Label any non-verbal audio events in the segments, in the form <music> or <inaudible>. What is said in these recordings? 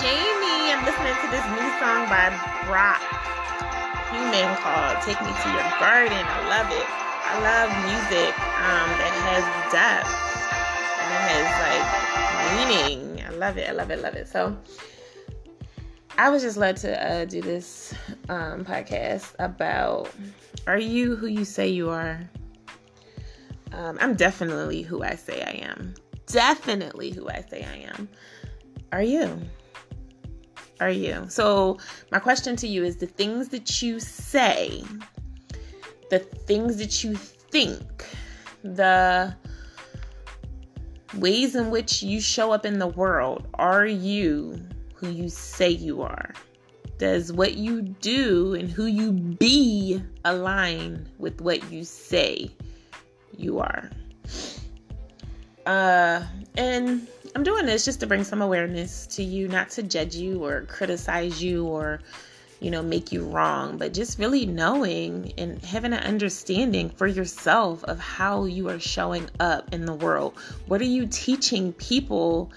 Jamie. I'm listening to this new song by Brock Human called Take Me to Your Garden. I love it. I love music um, that has depth and it has like meaning. I love it. I love it. Love it. So I was just led to uh, do this um, podcast about Are you who you say you are? Um, I'm definitely who I say I am. Definitely who I say I am. Are you? Are you? So, my question to you is the things that you say, the things that you think, the ways in which you show up in the world, are you who you say you are? Does what you do and who you be align with what you say you are? Uh, and I'm doing this just to bring some awareness to you, not to judge you or criticize you or, you know, make you wrong, but just really knowing and having an understanding for yourself of how you are showing up in the world. What are you teaching people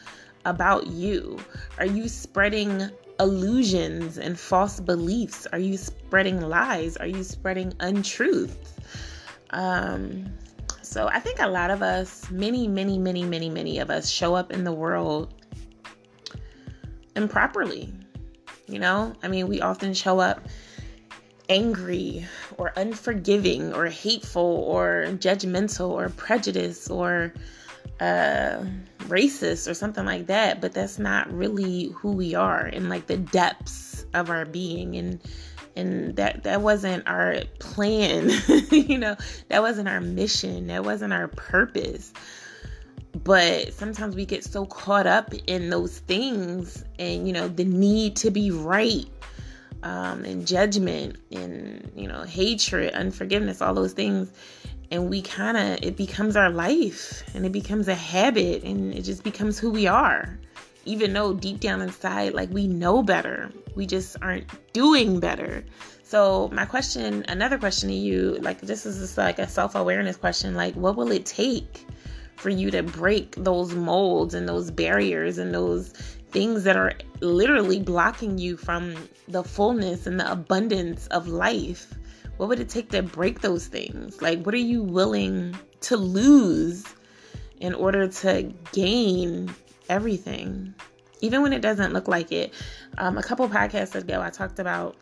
about you? Are you spreading illusions and false beliefs? Are you spreading lies? Are you spreading untruths? Um, so I think a lot of us, many, many, many, many, many of us show up in the world improperly. You know, I mean, we often show up angry or unforgiving or hateful or judgmental or prejudiced or uh, racist or something like that, but that's not really who we are in like the depths of our being. And and that that wasn't our plan <laughs> you know that wasn't our mission that wasn't our purpose. But sometimes we get so caught up in those things and you know the need to be right um, and judgment and you know hatred unforgiveness all those things. And we kind of it becomes our life and it becomes a habit and it just becomes who we are even though deep down inside, like we know better, we just aren't doing better. So, my question, another question to you, like this is just like a self awareness question like, what will it take for you to break those molds and those barriers and those things that are literally blocking you from the fullness and the abundance of life? What would it take to break those things? Like, what are you willing to lose in order to gain everything, even when it doesn't look like it. Um, a couple podcasts ago, I talked about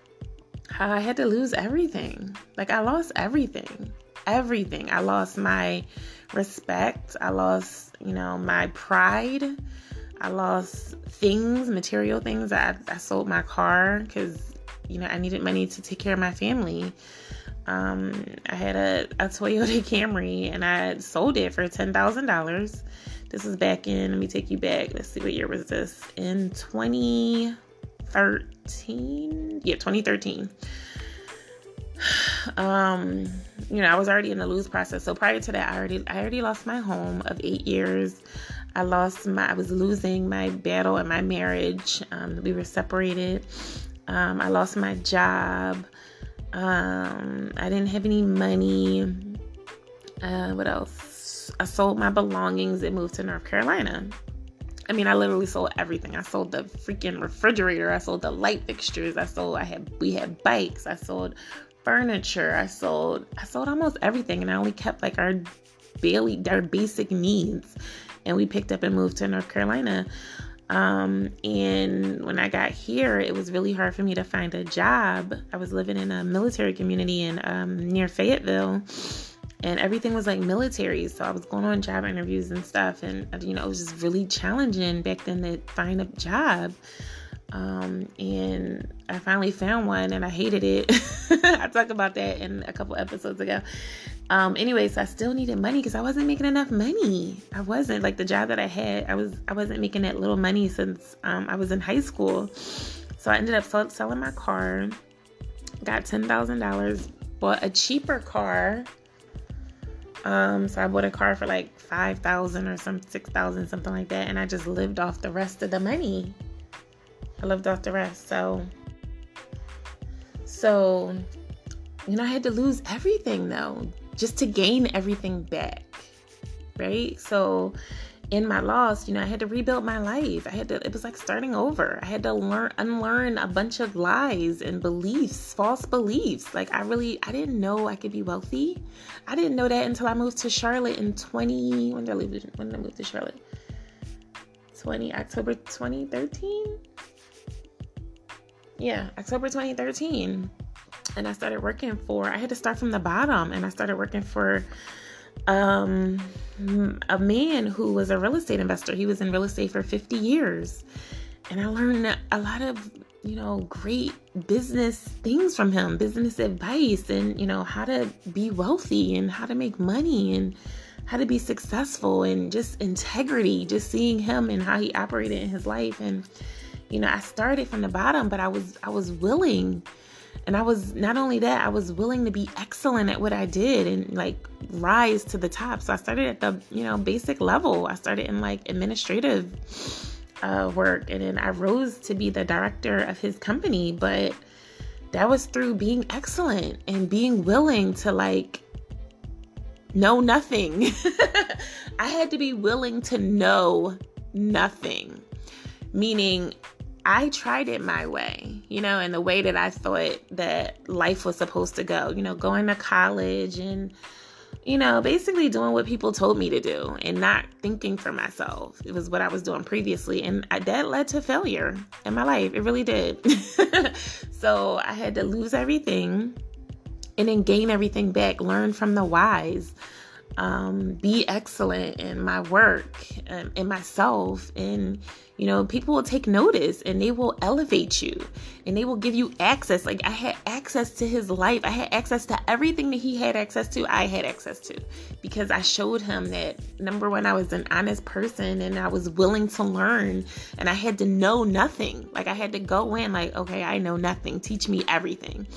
how I had to lose everything. Like, I lost everything. Everything. I lost my respect. I lost, you know, my pride. I lost things, material things. I, I sold my car because, you know, I needed money to take care of my family. Um, I had a, a Toyota <laughs> Camry and I sold it for $10,000 this is back in, let me take you back. Let's see what year was this? In 2013? Yeah, 2013. <sighs> Um, you know, I was already in the lose process. So prior to that, I already I already lost my home of eight years. I lost my I was losing my battle in my marriage. Um, we were separated. Um, I lost my job. Um, I didn't have any money. Uh, what else? I sold my belongings and moved to North Carolina. I mean, I literally sold everything. I sold the freaking refrigerator. I sold the light fixtures. I sold. I had. We had bikes. I sold furniture. I sold. I sold almost everything, and I only kept like our daily, our basic needs. And we picked up and moved to North Carolina. Um, and when I got here, it was really hard for me to find a job. I was living in a military community in um, near Fayetteville and everything was like military. So I was going on job interviews and stuff, and you know it was just really challenging back then to find a job. Um, and I finally found one, and I hated it. <laughs> I talked about that in a couple episodes ago. Um, anyways, I still needed money because I wasn't making enough money. I wasn't like the job that I had. I was I wasn't making that little money since um, I was in high school. So I ended up selling my car, got ten thousand dollars, bought a cheaper car um, so I bought a car for like five thousand or some six thousand, something like that, and I just lived off the rest of the money. I love Dr. rest. So, so you know, I had to lose everything though, just to gain everything back, right? So in my loss, you know, I had to rebuild my life. I had to, it was like starting over. I had to learn, unlearn a bunch of lies and beliefs, false beliefs. Like, I really, I didn't know I could be wealthy. I didn't know that until I moved to Charlotte in 20, when did I leave, when did I move to Charlotte? 20, October 2013? Yeah, October 2013. And I started working for, I had to start from the bottom and I started working for, um, a man who was a real estate investor. He was in real estate for 50 years. And I learned a lot of, you know, great business things from him, business advice, and, you know, how to be wealthy and how to make money and how to be successful and just integrity, just seeing him and how he operated in his life. And, you know, I started from the bottom, but I was, I was willing and I was not only that, I was willing to be excellent at what I did and like rise to the top. So I started at the, you know, basic level. I started in like administrative uh, work and then I rose to be the director of his company. But that was through being excellent and being willing to like know nothing. <laughs> I had to be willing to know nothing, meaning I tried it my way, you know, in the way that I thought that life was supposed to go, you know, going to college and, you know, basically doing what people told me to do and not thinking for myself. It was what I was doing previously. And that led to failure in my life. It really did. <laughs> so I had to lose everything and then gain everything back, learn from the wise um, be excellent in my work and in myself and you know people will take notice and they will elevate you and they will give you access. Like i had access to his life. I had access to everything that he had access to i had access to because i showed him that number one i was an honest person and i was willing to learn and i had to know nothing. Like i had to go in like okay i know nothing. Teach me everything.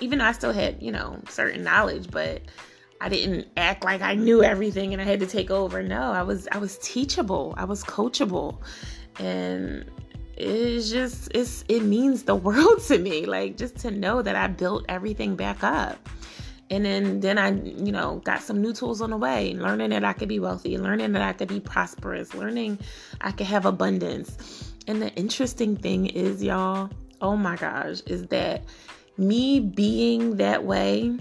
Even though i still had you know certain knowledge but I didn't act like I knew everything and I had to take over. No, I was I was teachable. I was coachable. And it's just it's it means the <laughs> world to me like just to know that I built everything back up. And then then I, you know, got some new tools on the way, learning that I could be wealthy, learning that I could be prosperous, learning I could have abundance. And the interesting thing is, y'all, oh my gosh, is that me being that way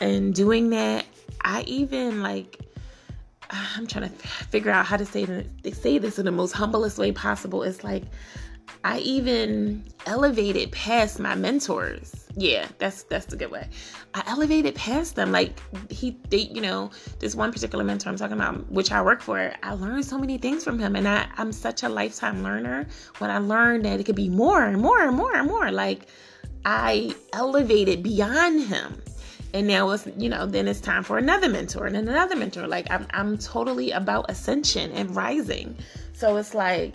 and doing that, I even like I'm trying to figure out how to say this, say this in the most humblest way possible. It's like I even elevated past my mentors. Yeah, that's that's the good way. I elevated past them. Like he, they, you know, this one particular mentor I'm talking about, which I work for. I learned so many things from him, and I, I'm such a lifetime learner. When I learned that it could be more and more and more and more, like I elevated beyond him and now it's you know then it's time for another mentor and another mentor. Like i'm, I'm totally about ascension and rising. So it's like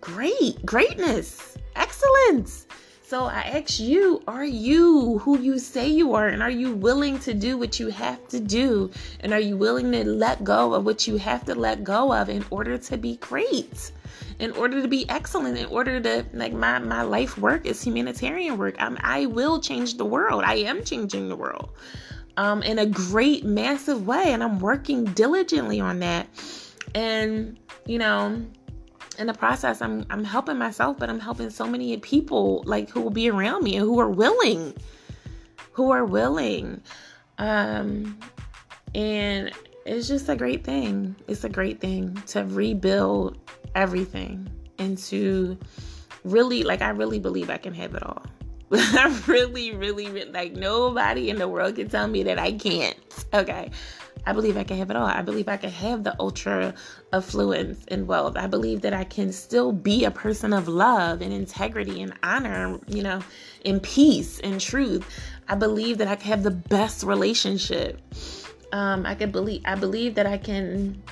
great greatness excellence. So i ask you are you who you say you are? And are you willing to do what you have to do? And are you willing to let go of what you have to let go of in order to be great in order to be excellent, in order to like my my life work is humanitarian work. I'm, I will change the world. I am changing the world um, in a great, massive way, and I'm working diligently on that. And you know, in the process, I'm I'm helping myself, but I'm helping so many people like who will be around me and who are willing, who are willing. Um, and it's just a great thing. It's a great thing to rebuild everything and to really, like, I really believe I can have it all. <laughs> I really, really, really, like, nobody in the world can tell me that I can't. Okay. I believe I can have it all. I believe I can have the ultra affluence and wealth. I believe that I can still be a person of love and integrity and honor, you know, in peace and truth. I believe that I can have the best relationship um, I can believe I believe that I can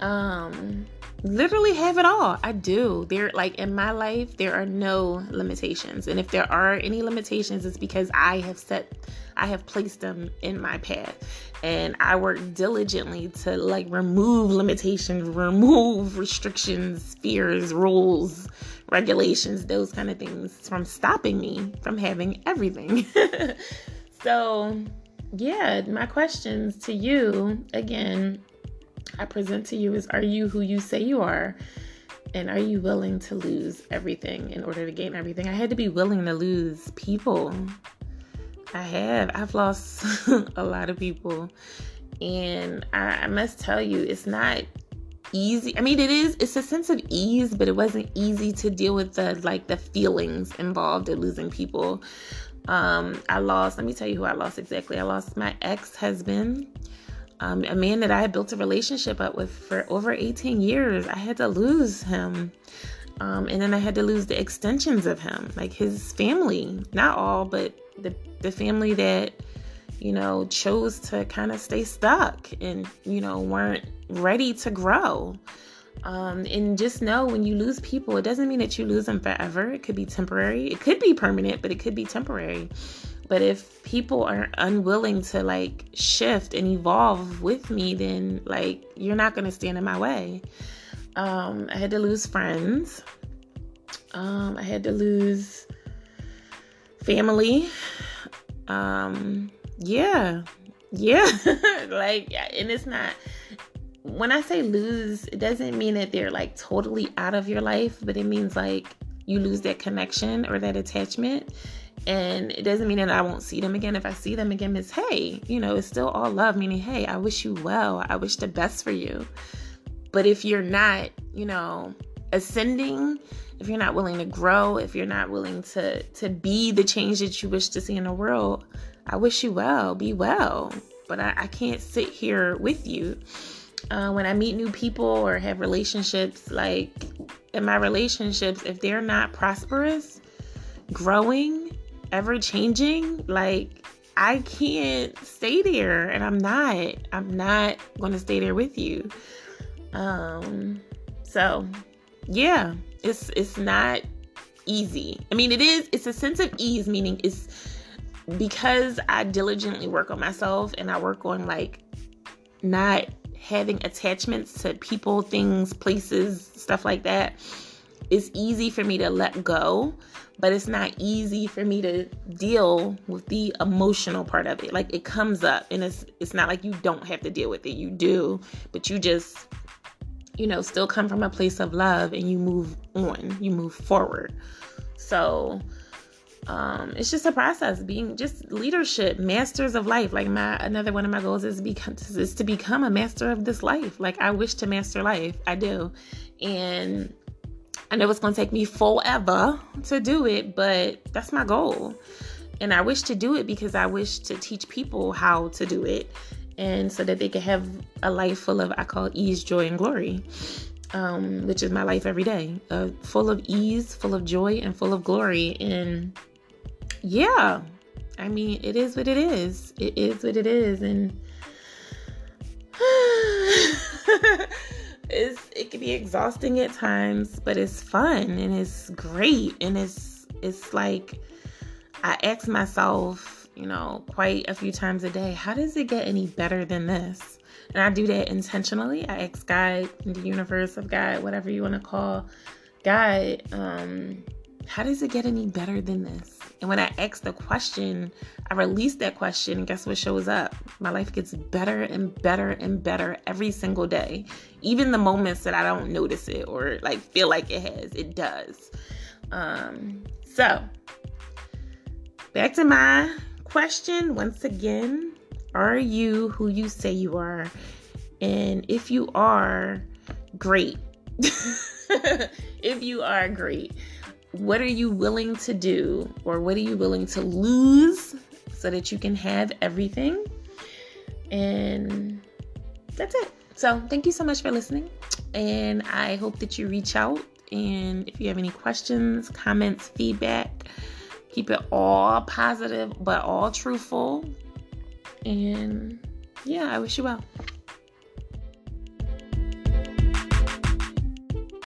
um literally have it all. I do. There like in my life there are no limitations. And if there are any limitations it's because I have set I have placed them in my path. And I work diligently to like remove limitations, remove restrictions, fears, rules, regulations, those kind of things from stopping me from having everything. <laughs> so yeah, my questions to you again I present to you is Are you who you say you are? And are you willing to lose everything in order to gain everything? I had to be willing to lose people. I have. I've lost <laughs> a lot of people. And I, I must tell you, it's not easy. I mean, it is. It's a sense of ease, but it wasn't easy to deal with the like the feelings involved in losing people. Um, I lost. Let me tell you who I lost exactly. I lost my ex-husband um, a man that I had built a relationship up with for over 18 years. I had to lose him. Um, and then I had to lose the extensions of him, like his family, not all, but the, the family that, you know, chose to kind of stay stuck and, you know, weren't ready to grow. Um, and just know when you lose people, it doesn't mean that you lose them forever. It could be temporary, it could be permanent, but it could be temporary. But if people are unwilling to like shift and evolve with me, then like you're not going to stand in my way. Um, I had to lose friends. Um, I had to lose family. Um, yeah, yeah. <laughs> like, and it's not. When I say lose, it doesn't mean that they're like totally out of your life, but it means like you lose that connection or that attachment and it doesn't mean that I won't see them again. If I see them again, it's hey, you know, it's still all love, meaning, hey, I wish you well. I wish the best for you. But if you're not, you know, ascending, if you're not willing to grow, if you're not willing to to be the change that you wish to see in the world, I wish you well. Be well. But I, I can't sit here with you. Uh, when I meet new people or have relationships, like in my relationships, if they're not prosperous, growing, ever changing, like I can't stay there and I'm not. I'm not going to stay there with you. Um so yeah, it's it's not easy. I mean, it is it's a sense of ease meaning it's because I diligently work on myself and I work on like not having attachments to people, things, places, stuff like that. It's easy for me to let go but it's not easy for me to deal with the emotional part of it. Like it comes up and it's it's not like you don't have to deal with it. You do, but you just you know, still come from a place of love and you move on. You move forward. So um it's just a process being just leadership masters of life like my another one of my goals is become is to become a master of this life like i wish to master life i do and I know it's going to take me forever to do it, but that's my goal. And I wish to do it because I wish to teach people how to do it and so that they can have a life full of, I call ease, joy, and glory, um, which is my life every day. Uh, full of ease, full of joy, and full of glory. And yeah, I mean, it is what it is. It is what it is. And. <sighs> <laughs> it can be exhausting at times, but it's fun and it's great and it's it's like I ask myself, you know, quite a few times a day, how does it get any better than this? And I do that intentionally. I ask God, the universe of God, whatever you want to call God, um, how does it get any better than this? And when I ask the question, I release that question, and guess what shows up? My life gets better and better and better every single day. Even the moments that I don't notice it or like feel like it has, it does. Um, so, back to my question once again Are you who you say you are? And if you are, great. <laughs> if you are, great what are you willing to do or what are you willing to lose so that you can have everything? And that's it. So, thank you so much for listening. And I hope that you reach out. And if you have any questions, comments, feedback, keep it all positive but all truthful. And yeah, I wish you well.